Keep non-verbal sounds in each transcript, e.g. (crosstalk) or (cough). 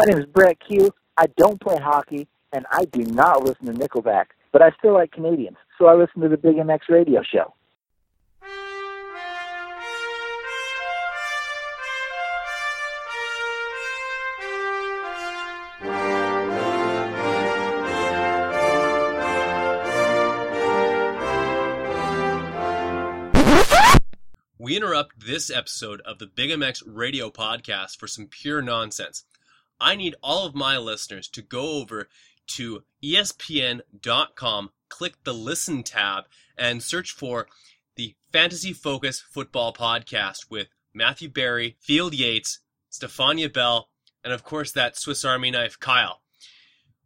My name is Brett Q. I don't play hockey, and I do not listen to Nickelback, but I still like Canadians, so I listen to the Big MX radio show. We interrupt this episode of the Big MX radio podcast for some pure nonsense. I need all of my listeners to go over to ESPN.com, click the listen tab, and search for the Fantasy Focus Football Podcast with Matthew Berry, Field Yates, Stephania Bell, and of course that Swiss Army knife, Kyle.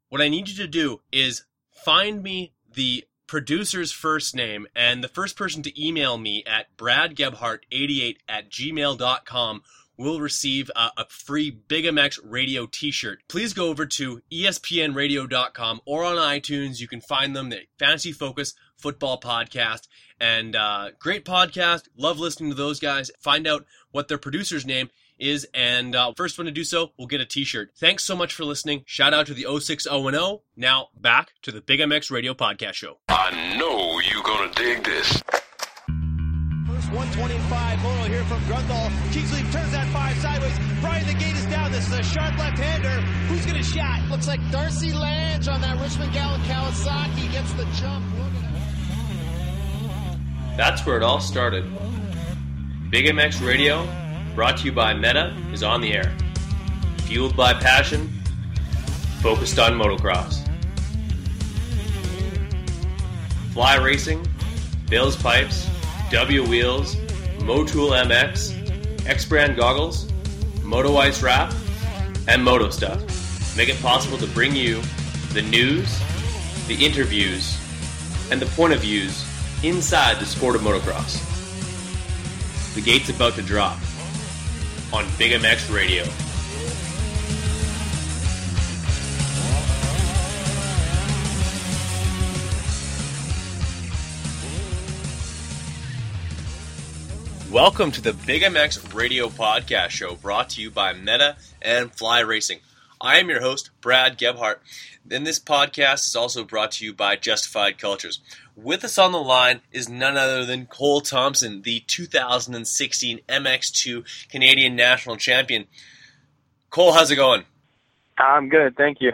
What I need you to do is find me the producer's first name and the first person to email me at bradgebhart88 at gmail.com will receive a, free Big MX radio t-shirt. Please go over to espnradio.com or on iTunes. You can find them, the Fantasy Focus Football Podcast. And uh, great podcast. Love listening to those guys. Find out what their producer's name is, and uh, first one to do so will get a t-shirt. Thanks so much for listening. Shout out to the 06010. Now back to the Big MX Radio Podcast Show. I know you're gonna dig this. First 125 moto here from Grundle. Kingsley turns that five sideways. Brian, the gate is down. This is a sharp left-hander. Who's going to shot? Looks like Darcy Lange on that Richmond Gallant Kawasaki gets the jump. That's where it all started. Big MX Radio, brought to you by Meta, is on the air. Fueled by passion, focused on motocross. Fly Racing, Bill's Pipes, W Wheels, Motool MX, X Brand Goggles, Moto Ice Wrap, and Moto Stuff make it possible to bring you the news, the interviews, and the point of views inside the sport of motocross. The gate's about to drop on Big MX Radio. Welcome to the Big MX Radio Podcast Show brought to you by Meta and Fly Racing. I am your host, Brad Gebhart, and this podcast is also brought to you by Justified Cultures. With us on the line is none other than Cole Thompson, the 2016 MX2 Canadian National Champion. Cole, how's it going? I'm good, thank you.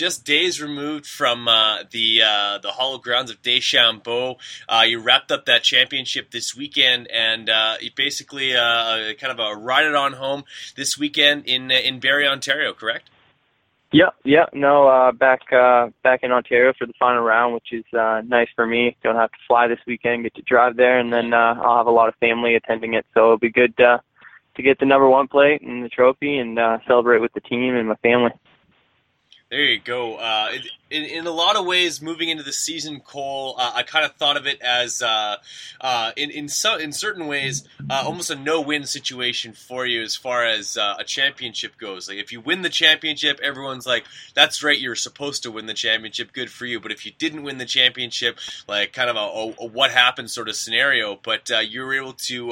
Just days removed from uh, the uh, the hollow grounds of Deschambault, uh, you wrapped up that championship this weekend, and uh, you basically uh, kind of a ride it on home this weekend in in Barrie, Ontario. Correct? Yep, yep. No, uh, back uh, back in Ontario for the final round, which is uh, nice for me. Don't have to fly this weekend, get to drive there, and then uh, I'll have a lot of family attending it. So it'll be good uh, to get the number one plate and the trophy and uh, celebrate with the team and my family. There you go. Uh, in, in a lot of ways, moving into the season, Cole, uh, I kind of thought of it as, uh, uh, in in some in certain ways, uh, almost a no-win situation for you as far as uh, a championship goes. Like if you win the championship, everyone's like, "That's right, you're supposed to win the championship. Good for you." But if you didn't win the championship, like kind of a, a, a what happened sort of scenario. But uh, you were able to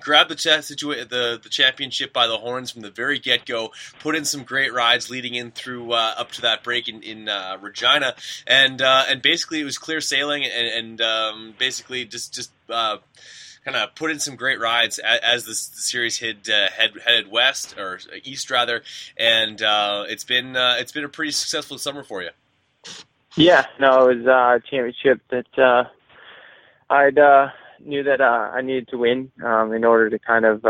grab the, cha- situa- the the championship by the horns from the very get-go. Put in some great rides leading in through up to that break in. in uh, Regina, and uh, and basically it was clear sailing, and, and um, basically just just uh, kind of put in some great rides as, as this, the series head, uh, head headed west or east rather, and uh, it's been uh, it's been a pretty successful summer for you. Yeah, no, it was a championship that uh, knew that I needed to win um, in order to kind of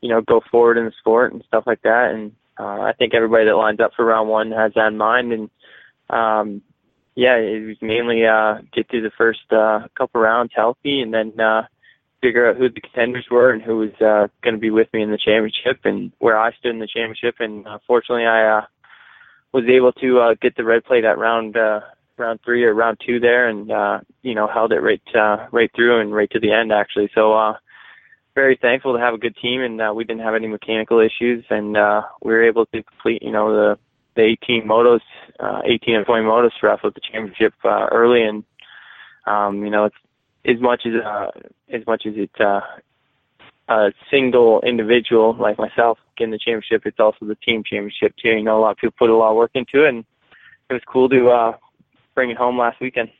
you know go forward in the sport and stuff like that, and uh, I think everybody that lines up for round one has that in mind, and um, yeah, it was mainly uh, get through the first uh, couple rounds healthy, and then uh, figure out who the contenders were and who was uh, going to be with me in the championship and where I stood in the championship. And uh, fortunately, I uh, was able to uh, get the red plate at round uh, round three or round two there, and uh, you know held it right uh, right through and right to the end actually. So. Uh, very thankful to have a good team, and uh, we didn't have any mechanical issues, and uh, we were able to complete, you know, the the 18 motos, uh, 18 and 20 motos for us the championship uh, early, and um, you know, it's as much as uh, as much as it's uh, a single individual like myself getting the championship, it's also the team championship too. You know, a lot of people put a lot of work into it, and it was cool to uh, bring it home last weekend.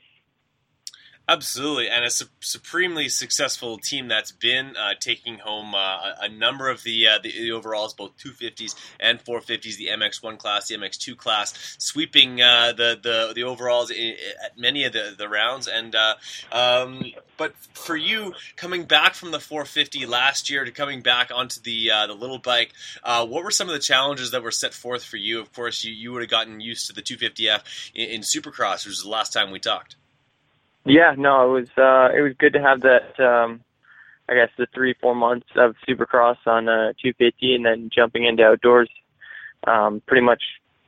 Absolutely, and a su- supremely successful team that's been uh, taking home uh, a number of the, uh, the, overalls, both 250s and 450s, the MX1 class, the MX2 class, sweeping uh, the, the the overalls in, at many of the, the rounds. And uh, um, but for you, coming back from the 450 last year to coming back onto the uh, the little bike, what were some of the challenges that were set forth for you? Of course, you, you would have gotten used to the 250F in, in Supercross, which was the last time we talked. Yeah, no, it was uh, it was good to have that. Um, I guess the three four months of Supercross on uh, 250, and then jumping into outdoors. Um, pretty much,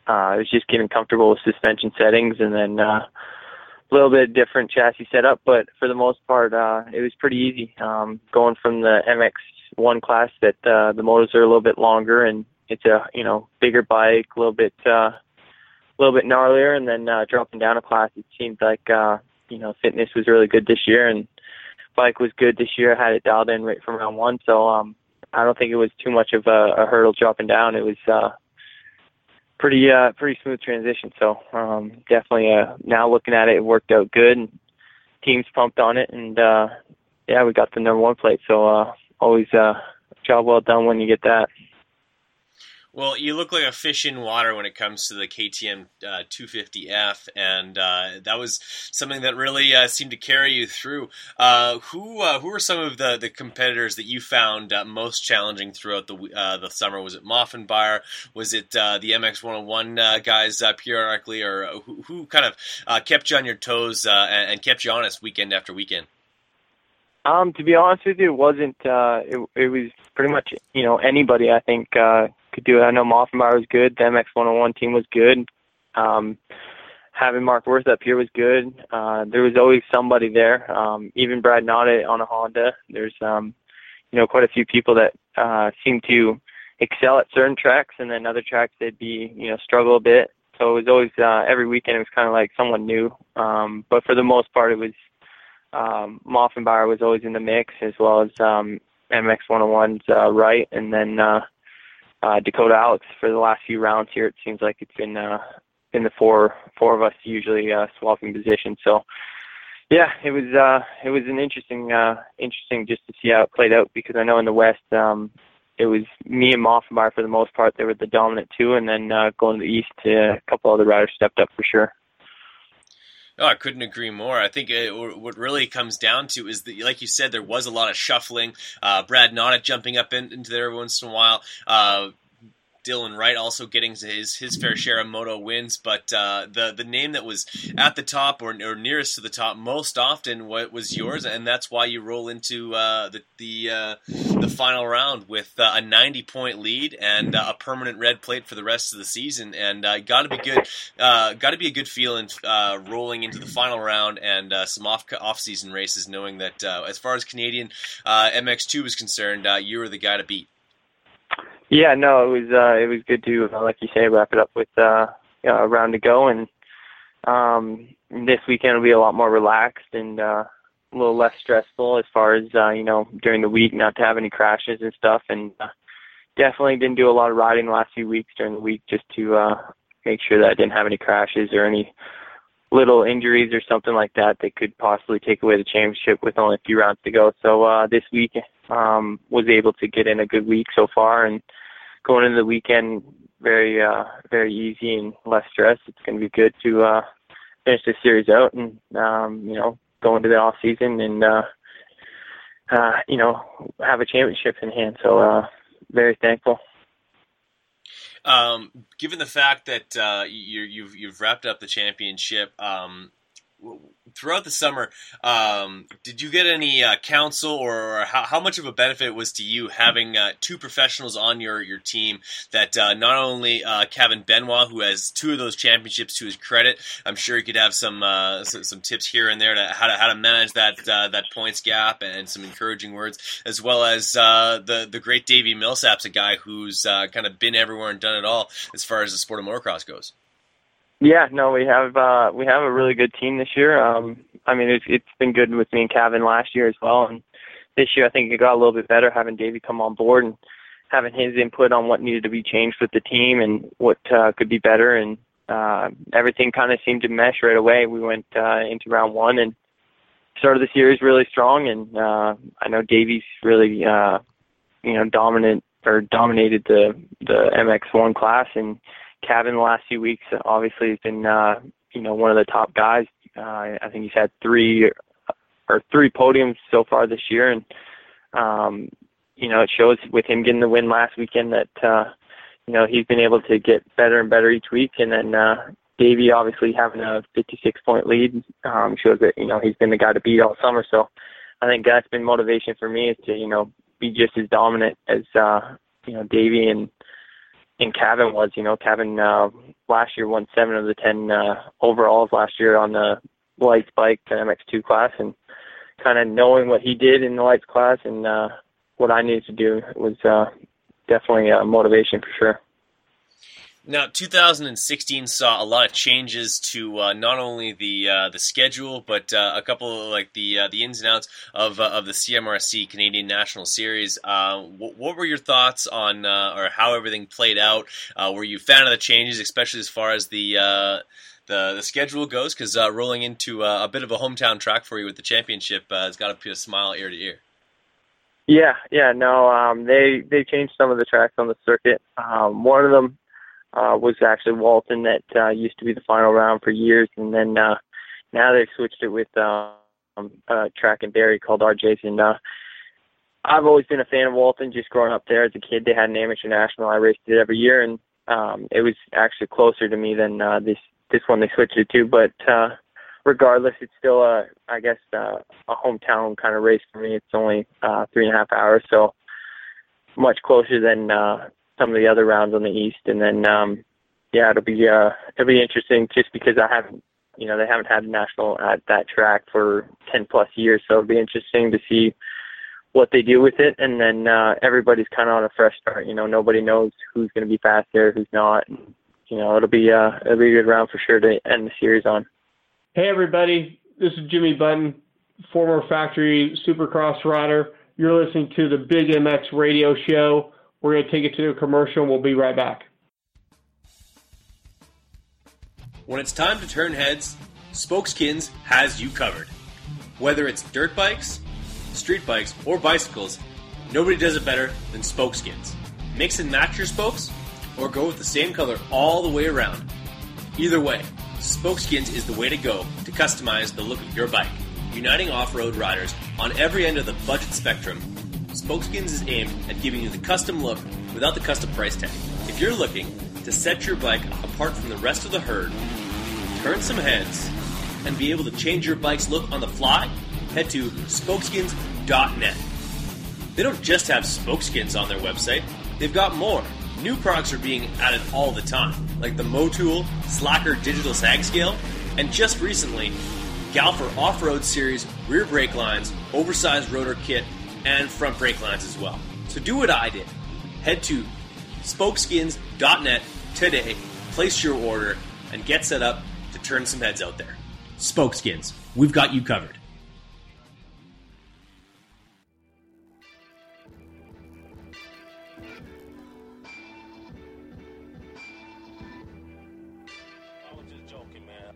uh, I was just getting comfortable with suspension settings, and then uh, a little bit different chassis setup. But for the most part, uh, it was pretty easy. Um, going from the MX1 class, that uh, the motors are a little bit longer, and it's a you know bigger bike, a little bit. Uh, a little bit gnarlier, and then uh, dropping down a class, it seemed like uh, you know, fitness was really good this year and bike was good this year. I had it dialed in right from round one. So, um, I don't think it was too much of a, a hurdle dropping down. It was, uh, pretty, uh, pretty smooth transition. So, um, definitely, uh, now looking at it, it worked out good and teams pumped on it. And, uh, yeah, we got the number one plate. So, uh, always, uh, job well done when you get that. Well, you look like a fish in water when it comes to the KTM uh, 250F, and uh, that was something that really uh, seemed to carry you through. Uh, who uh, who were some of the, the competitors that you found uh, most challenging throughout the the summer? Was it Maffenbeier? Was it the MX 101 guys periodically, or who, who kind of kept you on your toes and, and, kept you honest weekend after weekend? Um, to be honest with you, it wasn't. it, it was pretty much you know anybody. I think could do it. I know Maffenbeier was good. The MX 101 team was good. Um, having Mark Worth up here was good. Uh, there was always somebody there. Um, even Brad Nada on a Honda. There's, um, you know, quite a few people that uh, seem to excel at certain tracks, and then other tracks they'd be, you know, struggle a bit. So it was always uh, every weekend it was kind of like someone new. Um, but for the most part, it was um, Maffenbeier was always in the mix as well as um, MX 101's uh, right, and then uh, Dakota Alix for the last few rounds here. It seems like it's been uh, been the four four of us usually uh, swapping positions. So yeah, it was uh, it was an interesting uh, interesting just to see how it played out because I know in the West um, it was me and Maffenbeier for the most part. They were the dominant two, and then uh, going to the East, uh, a couple other riders stepped up for sure. Oh, I couldn't agree more. I think it, what really comes down to is that, like you said, there was a lot of shuffling. Uh, Brad Nada jumping up in, into there once in a while. Uh, Dylan Wright also getting his his fair share of moto wins, but uh, the the name that was at the top or, or nearest to the top most often what was yours, and that's why you roll into uh, the the uh, the final round with uh, a 90 point lead and uh, a permanent red plate for the rest of the season, and uh, got to be good, got to be a good feeling rolling into the final round and some off off season races, knowing that as far as Canadian MX2 is concerned, you were the guy to beat. Yeah, no, it was uh, it was good to, uh, like you say, wrap it up with uh, know, a round to go, and um, this weekend will be a lot more relaxed and uh, a little less stressful as far as uh, you know during the week, not to have any crashes and stuff, and uh, definitely didn't do a lot of riding the last few weeks during the week just to uh, make sure that I didn't have any crashes or any little injuries or something like that that could possibly take away the championship with only a few rounds to go. So uh, this week um, was able to get in a good week so far and going into the weekend very uh very easy and less stress. It's going to be good to uh finish this series out and um you know go into the off season and uh uh you know have a championship in hand. So uh very thankful. Um, given the fact that uh, you, you've you've wrapped up the championship, um, throughout the summer, um, did you get any uh, counsel or how, how, much of a benefit was to you having uh, two professionals on your, your team that uh, not only uh, Kaven Benoit, who has two of those championships to his credit, I'm sure he could have some, uh, some, some tips here and there to how to, how to manage that uh, that points gap and some encouraging words, as well as the the great Davi Millsaps a guy who's kind of been everywhere and done it all as far as the sport of motocross goes. Yeah, no, we have uh, we have a really good team this year. Um, I mean, it's it's been good with me and Kaven last year as well, and this year I think it got a little bit better having Davi come on board and having his input on what needed to be changed with the team and what uh, could be better, and uh, everything kind of seemed to mesh right away. We went uh, into round one and started the series really strong, and uh, I know Davi's really, uh, you know, dominant or dominated the the MX1 class, and Kaven the last few weeks obviously has been, uh, you know, one of the top guys. Uh, I think he's had three or three podiums so far this year, and um, you know, it shows with him getting the win last weekend that uh, you know he's been able to get better and better each week, and then uh, Davi obviously having a 56 point lead um, shows that you know he's been the guy to beat all summer. So I think that's been motivation for me is to you know be just as dominant as uh, you know Davi and and Kaven was. You know, Kaven uh, last year won seven of the ten uh, overalls last year on the lights bike, the MX2 class, and kind of knowing what he did in the lights class and uh, what I needed to do was uh, definitely a motivation for sure. Now, 2016 saw a lot of changes to uh, not only the uh, the schedule, but uh, a couple of, like the uh, the ins and outs of uh, of the CMRC Canadian National Series. Uh, what, were your thoughts on or how everything played out? were you fan of the changes, especially as far as the the, the schedule goes? Because rolling into a bit of a hometown track for you with the championship has got to put a smile ear to ear. Yeah, yeah, no, um, they they changed some of the tracks on the circuit. Um, one of them uh, was actually Walton that uh, used to be the final round for years, and then uh, now they've switched it with um, a track in Barrie called RJ's. And uh, I've always been a fan of Walton. Just growing up there as a kid, they had an amateur national. I raced it every year, and um, it was actually closer to me than uh, this this one they switched it to. But uh, regardless, it's still a I guess uh, a hometown kind of race for me. It's only uh, three and a half hours, so much closer than uh, some of the other rounds on the east, and then um, yeah, it'll be uh, it'll be interesting just because I haven't you know they haven't had a national at that track for 10 plus years, so it'll be interesting to see what they do with it, and then uh, everybody's kind of on a fresh start. You know, nobody knows who's going to be fast there, who's not. You know, it'll be uh, it'll be a good round for sure to end the series on. Hey everybody, this is Jimmy Button, former factory Supercross rider. You're listening to the Big MX Radio Show. We're going to take it to a commercial and we'll be right back. When it's time to turn heads, Spokeskins has you covered. Whether it's dirt bikes, street bikes, or bicycles, nobody does it better than Spokeskins. Mix and match your spokes, or go with the same color all the way around. Either way, Spokeskins is the way to go to customize the look of your bike, uniting off-road riders on every end of the budget spectrum Spokeskins is aimed at giving you the custom look without the custom price tag. If you're looking to set your bike apart from the rest of the herd, turn some heads, and be able to change your bike's look on the fly, head to spokeskins.net. They don't just have spokeskins on their website, they've got more. New products are being added all the time, like the Motool Slacker Digital Sag Scale, and just recently, Galfer Off-Road Series rear brake lines, oversized rotor kit, and front brake lines as well. So do what I did. Head to spokeskins.net today, place your order, and get set up to turn some heads out there. Spokeskins, we've got you covered. I was just joking, man.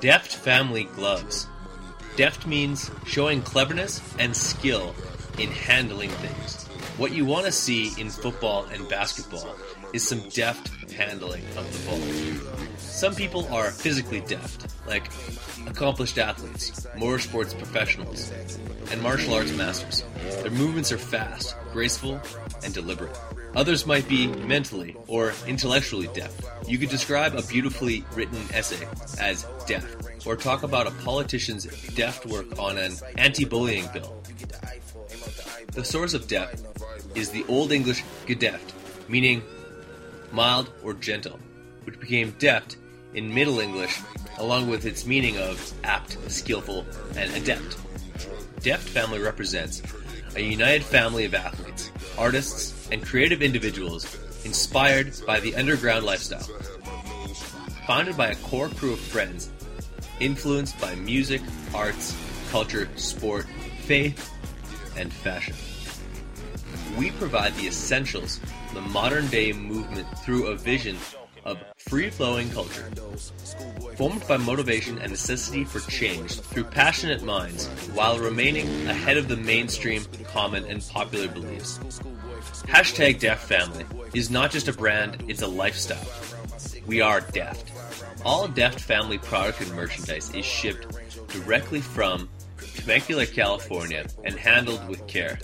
Deft Family Gloves Deft means showing cleverness and skill in handling things. What you want to see in football and basketball is some deft handling of the ball. Some people are physically deft, like accomplished athletes, motorsports professionals, and martial arts masters. Their movements are fast, graceful, and deliberate. Others might be mentally or intellectually deaf. You could describe a beautifully written essay as deft or talk about a politician's deft work on an anti bullying bill. The source of deft is the Old English gedeft, meaning mild or gentle, which became deft in Middle English along with its meaning of apt, skillful, and adept. Deft family represents a united family of athletes, artists, and creative individuals inspired by the underground lifestyle. Founded by a core crew of friends influenced by music, arts, culture, sport, faith, and fashion. we provide the essentials the modern day movement through a vision of free flowing culture. Formed by motivation and necessity for change through passionate minds while remaining ahead of the mainstream, common, and popular beliefs. Hashtag Deft Family is not just a brand, it's a lifestyle. We are Deft. All Deft Family product and merchandise is shipped directly from Temecula, California, and handled with care.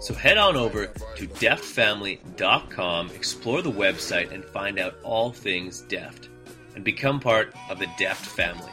So head on over to deftfamily.com, explore the website, and find out all things Deft, and become part of the Deft family.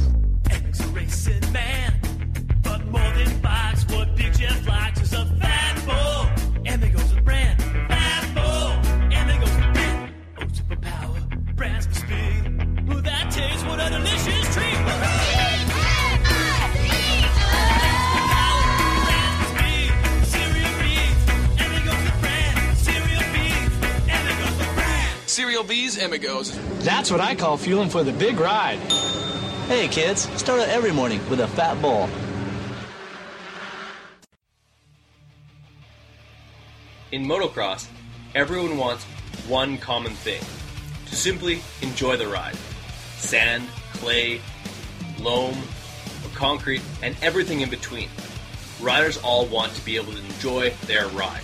Cereal B's Emigos. That's what I call fueling for the big ride. Hey, kids, start out every morning with a fat ball. In motocross, everyone wants one common thing to simply enjoy the ride. Sand, clay, loam, or concrete, and everything in between. Riders all want to be able to enjoy their ride.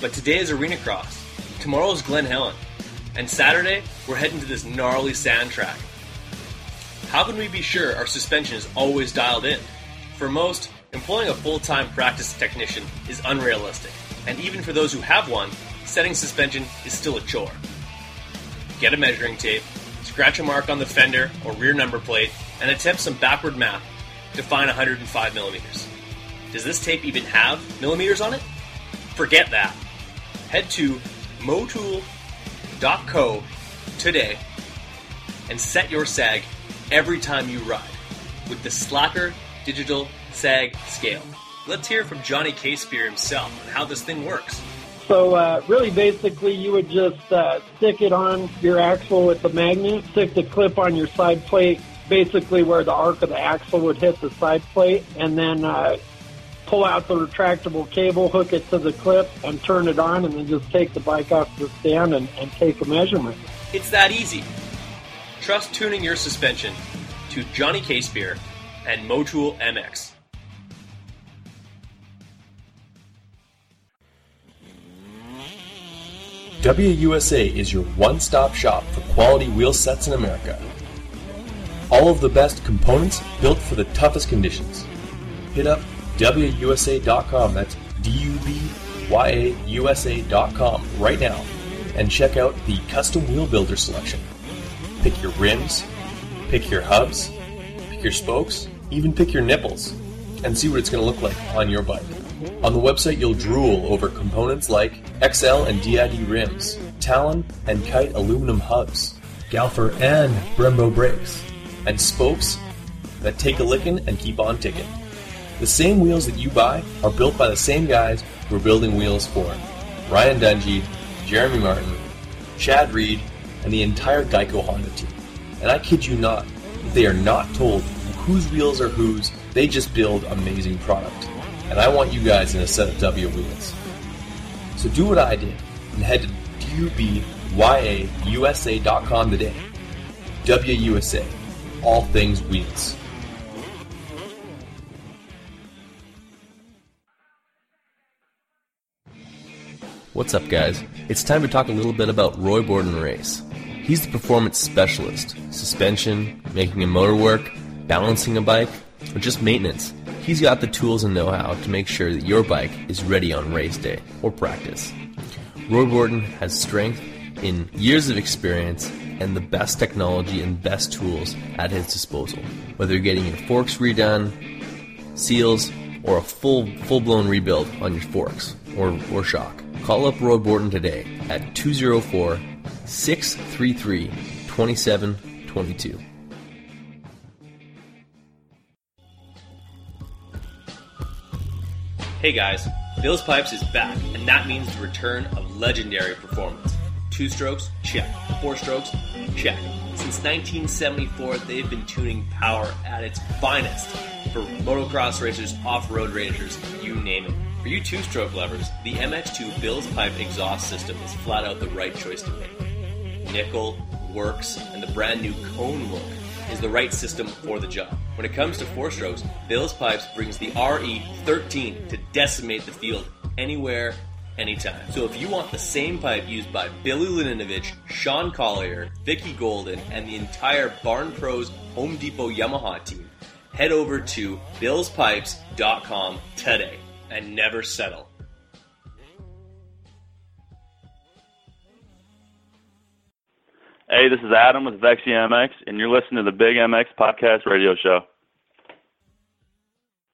But today is Arena Cross, tomorrow is Glen Helen, and Saturday we're heading to this gnarly sand track. How can we be sure our suspension is always dialed in? For most, employing a full time practice technician is unrealistic, and even for those who have one, setting suspension is still a chore. Get a measuring tape, scratch a mark on the fender or rear number plate, and attempt some backward math to find 105 millimeters. Does this tape even have millimeters on it? Forget that. Head to motool.co today and set your sag every time you ride with the Slacker Digital Sag Scale. Let's hear from Johnny Caspear himself on how this thing works. So uh, really, basically, you would just uh, stick it on your axle with the magnet, stick the clip on your side plate, basically where the arc of the axle would hit the side plate, and then uh, pull out the retractable cable, hook it to the clip, and turn it on, and then just take the bike off the stand and, and take a measurement. It's that easy. Trust tuning your suspension to Johnny Caspear and Motool MX. WUSA is your one stop shop for quality wheel sets in America. All of the best components built for the toughest conditions. Hit up WUSA.com, that's D U B Y A U S A.com right now and check out the custom wheel builder selection. Pick your rims, pick your hubs, pick your spokes, even pick your nipples, and see what it's going to look like on your bike. On the website, you'll drool over components like Excel and DID rims, Talon and Kite aluminum hubs, Galfer and Brembo brakes, and spokes that take a licking and keep on ticking. The same wheels that you buy are built by the same guys who are building wheels for Ryan Dungey, Jeremy Martin, Chad Reed, and the entire Geico Honda team. And I kid you not, they are not told whose wheels are whose, they just build amazing product. And I want you guys in a set of W wheels. So do what I did and head to DubyaUSA.com today. WUSA, all things wheels. What's up, guys? It's time to talk a little bit about Roy Borden Race. He's the performance specialist, suspension, making a motor work, balancing a bike, or just maintenance. He's got the tools and know how to make sure that your bike is ready on race day or practice. Roy Borden has strength in years of experience and the best technology and best tools at his disposal. Whether you're getting your forks redone, seals, or a full full blown rebuild on your forks or, or shock. Call up Roy Borden today at 204 633 2722. Hey guys, Bill's Pipes is back, and that means the return of legendary performance. Two strokes? Check. Four strokes? Check. Since 1974, they've been tuning power at its finest for motocross racers, off-road racers, you name it. For you two-stroke lovers, the MX2 Bill's Pipe exhaust system is flat out the right choice to make. Nickel, works, and the brand new cone look is the right system for the job. When it comes to four strokes, Bill's Pipes brings the RE13 to decimate the field anywhere, anytime. So if you want the same pipe used by Billy Laninovich, Sean Collier, Vicki Golden, and the entire Barn Pros Home Depot Yamaha team, head over to billspipes.com today and never settle. Hey, this is Adam with Vexy MX, and you're listening to the Big MX Podcast Radio Show.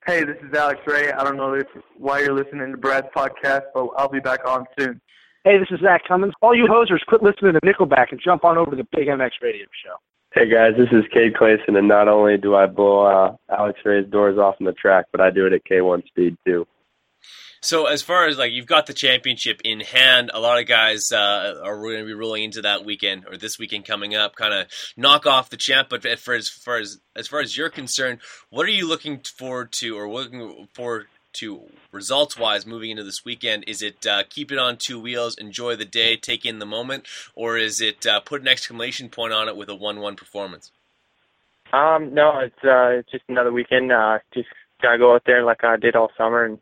Hey, this is Alex Ray. I don't know if, why you're listening to Brad's podcast, but I'll be back on soon. Hey, this is Zach Cummins. All you hosers, quit listening to Nickelback and jump on over to the Big MX Radio Show. Hey guys, this is Cade Clason, and not only do I blow uh, Alex Ray's doors off in the track, but I do it at K1 speed too. So as far as like you've got the championship in hand, a lot of guys uh, are going to be rolling into that weekend or this weekend coming up, kind of knock off the champ. But for as far as as far as you're concerned, what are you looking forward to or looking forward to results wise moving into this weekend? Is it uh, keep it on two wheels, enjoy the day, take in the moment, or is it uh, put an exclamation point on it with a one-one performance? Um, no, it's uh, just another weekend. Uh, just gotta go out there like I did all summer and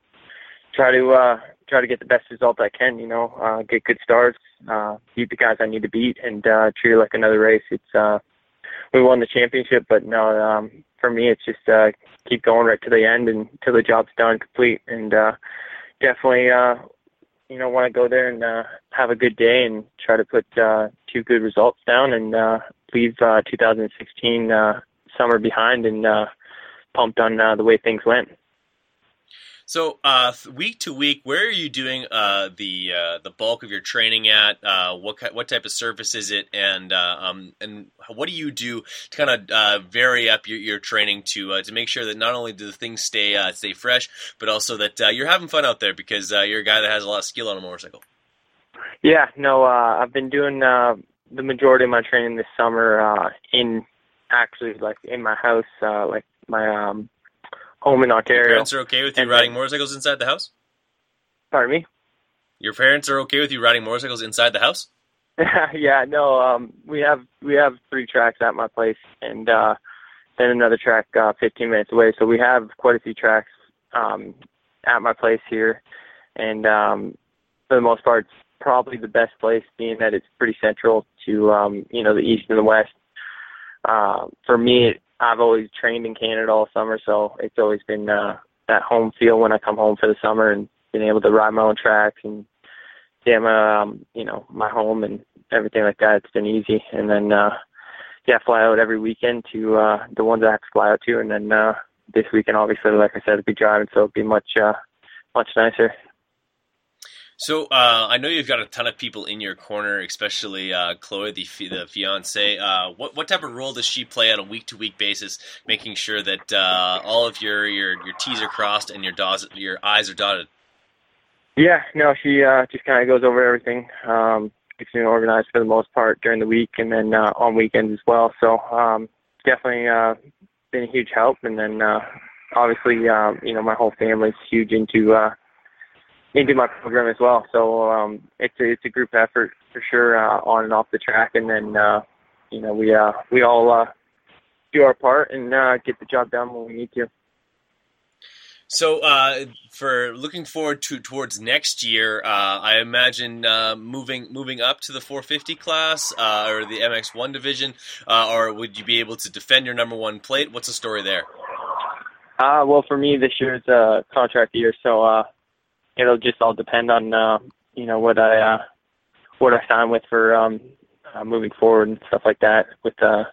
try to uh, try to get the best result I can. You know, uh, get good starts, uh, beat the guys I need to beat, and uh, treat it like another race. It's uh, we won the championship, but no, um, for me, it's just uh, keep going right to the end and till the job's done, complete, and uh, definitely. Uh, you know, want to go there and uh, have a good day and try to put uh, two good results down and uh, leave uh, 2016 uh, summer behind and uh, pumped on uh, the way things went. So uh, week to week, where are you doing uh, the uh, the bulk of your training at? Uh, what what type of surface is it, and uh, um, and what do you do to kind of uh, vary up your, your training to to make sure that not only do the things stay stay fresh, but also that you're having fun out there because you're a guy that has a lot of skill on a motorcycle. Yeah, no, I've been doing the majority of my training this summer in actually like in my house, like my um, home in Ontario. Your parents are okay with you And riding then- motorcycles inside the house? Pardon me? Your parents are okay with you riding motorcycles inside the house? (laughs) yeah, no, um we have we have three tracks at my place and uh then another track uh fifteen minutes away. So we have quite a few tracks um at my place here and um for the most part it's probably the best place being that it's pretty central to um, you know, the east and the west. Uh for me I've always trained in Canada all summer so it's always been uh that home feel when I come home for the summer and being able to ride my own tracks and yeah, my um, you know, my home and everything like that. It's been easy, and then uh, yeah, fly out every weekend to uh, the ones I have to fly out to, and then uh, this weekend, obviously, like I said, I'll be driving, so it'll be much uh, much nicer. So uh, I know you've got a ton of people in your corner, especially uh, Chloe, the the fiance. Uh, what what type of role does she play on a week to week basis, making sure that uh, all of your, your your T's are crossed and your dots your I's are dotted? Yeah, no, she uh, just kind of goes over everything. Um, keeps me organized for the most part during the week, and then uh, on weekends as well. So um, definitely been a huge help. And then obviously, um, you know, my whole family's huge into into my program as well. So um, it's a, it's a group effort for sure uh, on and off the track. And then uh, you know we uh, we all uh, do our part and uh, get the job done when we need to. So, uh, for looking forward to towards next year, uh, I imagine uh, moving moving up to the 450 class uh, or the MX1 division, uh, or would you be able to defend your number one plate? What's the story there? Uh, well, for me, this year is a contract year, so uh, it'll just all depend on uh, you know what I uh, what I sign with for um, uh, moving forward and stuff like that with uh,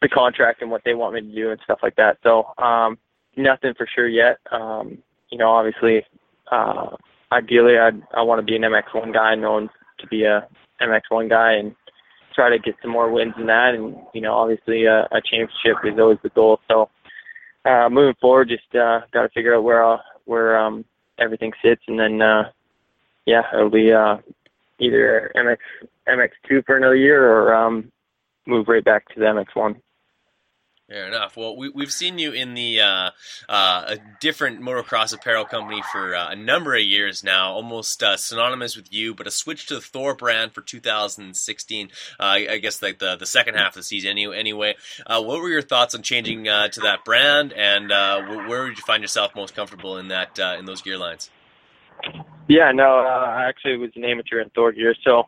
the contract and what they want me to do and stuff like that. So um, nothing for sure yet. Um, you know, obviously, uh, ideally, I I want to be an MX1 guy, known to be a MX1 guy and try to get some more wins in that. And you know, obviously, uh, a championship is always the goal. So uh, moving forward, just uh, got to figure out where I'll, where um, everything sits, and then uh, yeah, it'll be uh, either MX MX2 for another year or um, move right back to the MX1. Fair enough. Well, we, we've seen you in the uh, uh, a different motocross apparel company for uh, a number of years now, almost uh, synonymous with you, but a switch to the Thor brand for 2016. Uh, I guess like the, the second half of the season. Any, anyway, uh, what were your thoughts on changing to that brand, and where would you find yourself most comfortable in that in those gear lines? Yeah, no, I actually was an amateur in Thor gear, so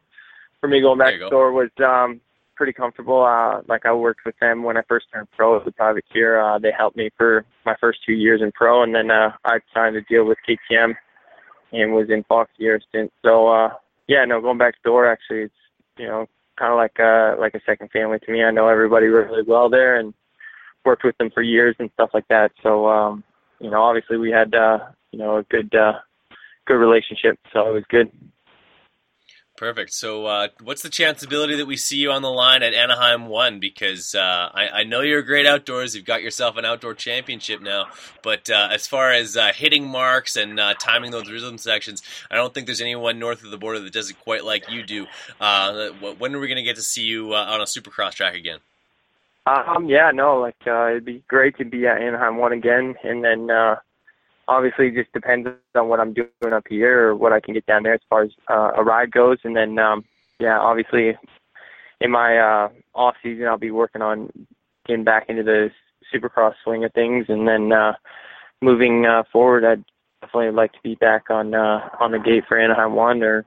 for me going back to Thor was um, pretty comfortable. Uh, like I worked with them when I first turned pro as a privateer. Uh, they helped me for my first two years in pro, and then uh, I signed a deal with KTM and was in Fox year since. So uh, yeah, no, going back to Thor actually, it's you know kind of like uh like a second family to me. I know everybody really well there and worked with them for years and stuff like that. So um, you know, obviously we had uh, you know a good uh, good relationship, so it was good. Perfect. So, uh, what's the chanceability that we see you on the line at Anaheim One? Because uh, I, I, know you're great outdoors. You've got yourself an outdoor championship now. But uh, as far as uh, hitting marks and uh, timing those rhythm sections, I don't think there's anyone north of the border that does it quite like you do. Uh, when are we going to get to see you on a Supercross track again? Um, yeah, no, like it'd be great to be at Anaheim One again, and then obviously just depends on what I'm doing up here or what I can get down there as far as uh, a ride goes. And then, um, yeah, obviously in my uh, off season, I'll be working on getting back into the supercross swing of things. And then uh, moving uh, forward, I'd definitely like to be back on uh, on the gate for Anaheim One or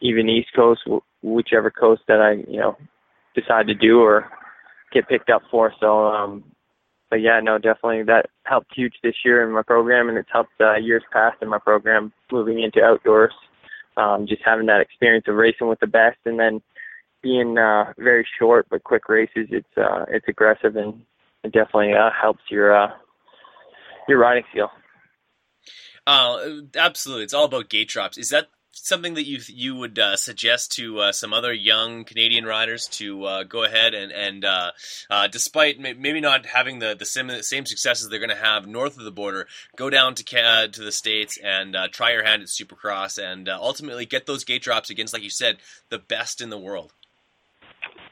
even East Coast, whichever coast that I you know decide to do or get picked up for. So um, but yeah, no, definitely that helped huge this year in my program, and it's helped uh, years past in my program moving into outdoors. Um, just having that experience of racing with the best, and then being uh, very short but quick races. It's uh, it's aggressive, and it definitely uh, helps your uh, your riding skill. Uh, absolutely, it's all about gate drops. Is that something that you you would uh, suggest to uh, some other young Canadian riders to uh, go ahead and and uh, uh, despite maybe not having the the same, same successes they're going to have north of the border, go down to to the states and uh, try your hand at Supercross and ultimately get those gate drops against, like you said, the best in the world.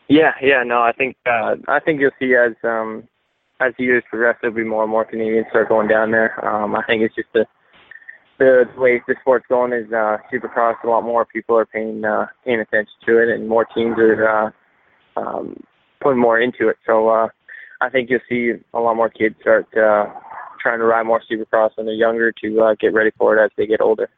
Yeah, yeah, no, I think I think you'll see as um, as the years progress, there'll be more and more Canadians start going down there. Um, I think it's just a the way the sport's going is uh, Supercross. A lot more people are paying uh, paying attention to it, and more teams are uh, um, putting more into it. So uh, I think you'll see a lot more kids start uh, trying to ride more Supercross when they're younger to uh, get ready for it as they get older.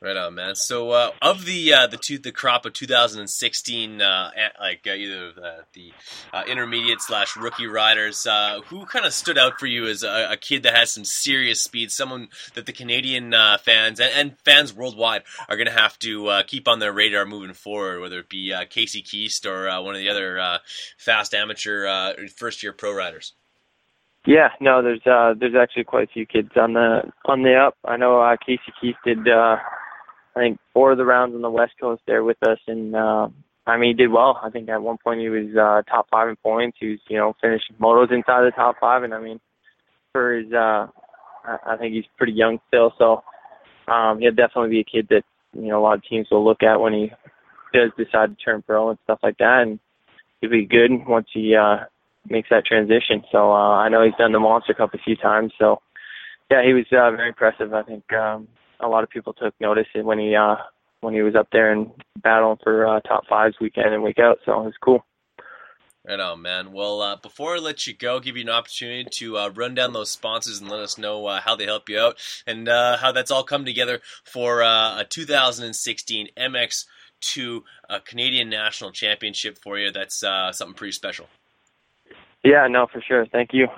Right on, man. So, uh, of the uh, the two the crop of 2016, uh, like uh, either the, the uh, intermediate slash rookie riders, uh, who kind of stood out for you as a, a, kid that has some serious speed, someone that the Canadian fans and, and, fans worldwide are going to have to keep on their radar moving forward, whether it be Casey Keast or one of the other fast amateur first year pro riders. Yeah, no, there's there's actually quite a few kids on the on the up. I know Casey Keast did I think four of the rounds on the West Coast there with us, and uh, I mean he did well. I think at one point he was uh, top five in points. He was you know finishing motos inside the top five, and I mean for his uh, I think he's pretty young still, so um, he'll definitely be a kid that you know a lot of teams will look at when he does decide to turn pro and stuff like that, and he'll be good once he uh, makes that transition. So uh, I know he's done the Monster Cup a few times, so yeah, he was uh, very impressive. I think um, a lot of people took notice when he uh when he was up there and battling for uh, top fives week in and week out. So it was cool. Right on, man. Well, uh, before I let you go, give you an opportunity to uh, run down those sponsors and let us know uh, how they help you out and uh, how that's all come together for uh, a 2016 MX2 uh, Canadian National Championship for you. That's something pretty special. Yeah, no, for sure. Thank you.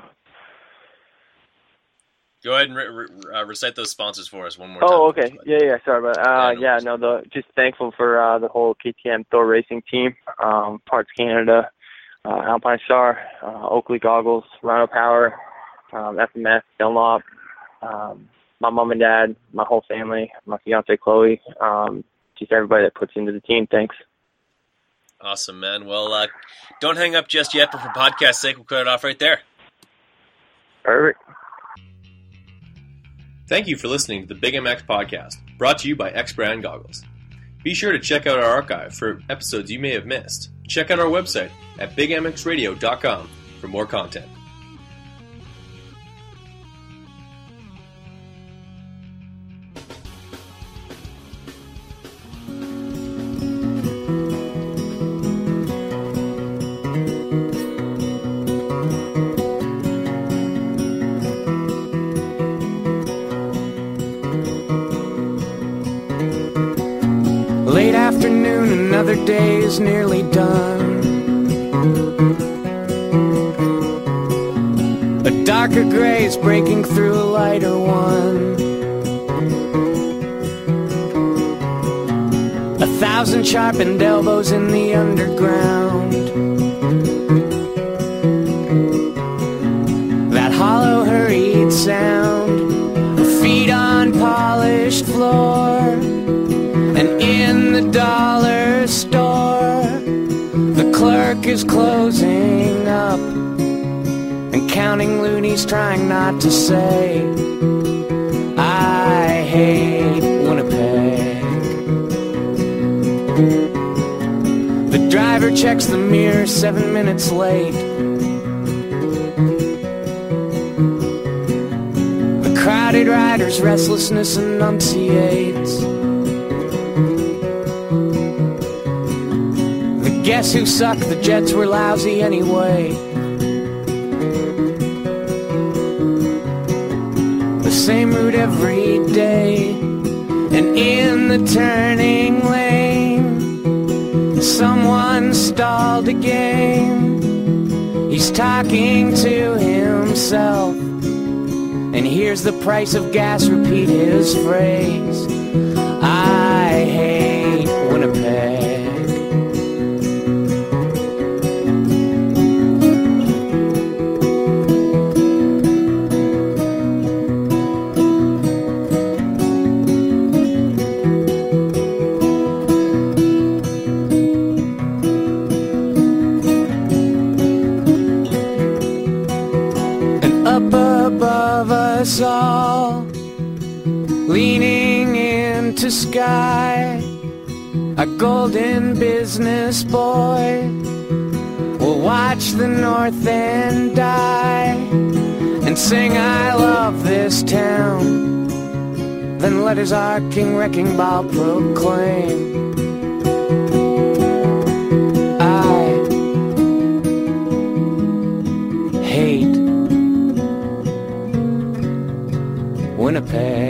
Go ahead and re- re- uh, recite those sponsors for us one more oh, time. Oh, okay. Yeah, yeah. Sorry, but uh, yeah, no, the just thankful for uh, the whole KTM Thor Racing team, um, Parts Canada, uh, Alpine Star, uh, Oakley Goggles, Rhino Power, um, FMS, Dunlop, um, my mom and dad, my whole family, my fiance Chloe, um, just everybody that puts into the team. Thanks. Awesome, man. Well, uh, don't hang up just yet, but for podcast sake, we'll cut it off right there. Perfect. Thank you for listening to the Big MX podcast, brought to you by X Brand Goggles. Be sure to check out our archive for episodes you may have missed. Check out our website at bigmxradio.com for more content. Clerk is closing up and counting loonies, trying not to say, I hate Winnipeg. The driver checks the mirror seven minutes late. The crowded rider's restlessness enunciates. Guess who sucked? The Jets were lousy anyway. The same route every day, and in the turning lane, someone stalled again. He's talking to himself, and hears the price of gas repeat his phrase. Let his arcing wrecking ball proclaim. I hate Winnipeg.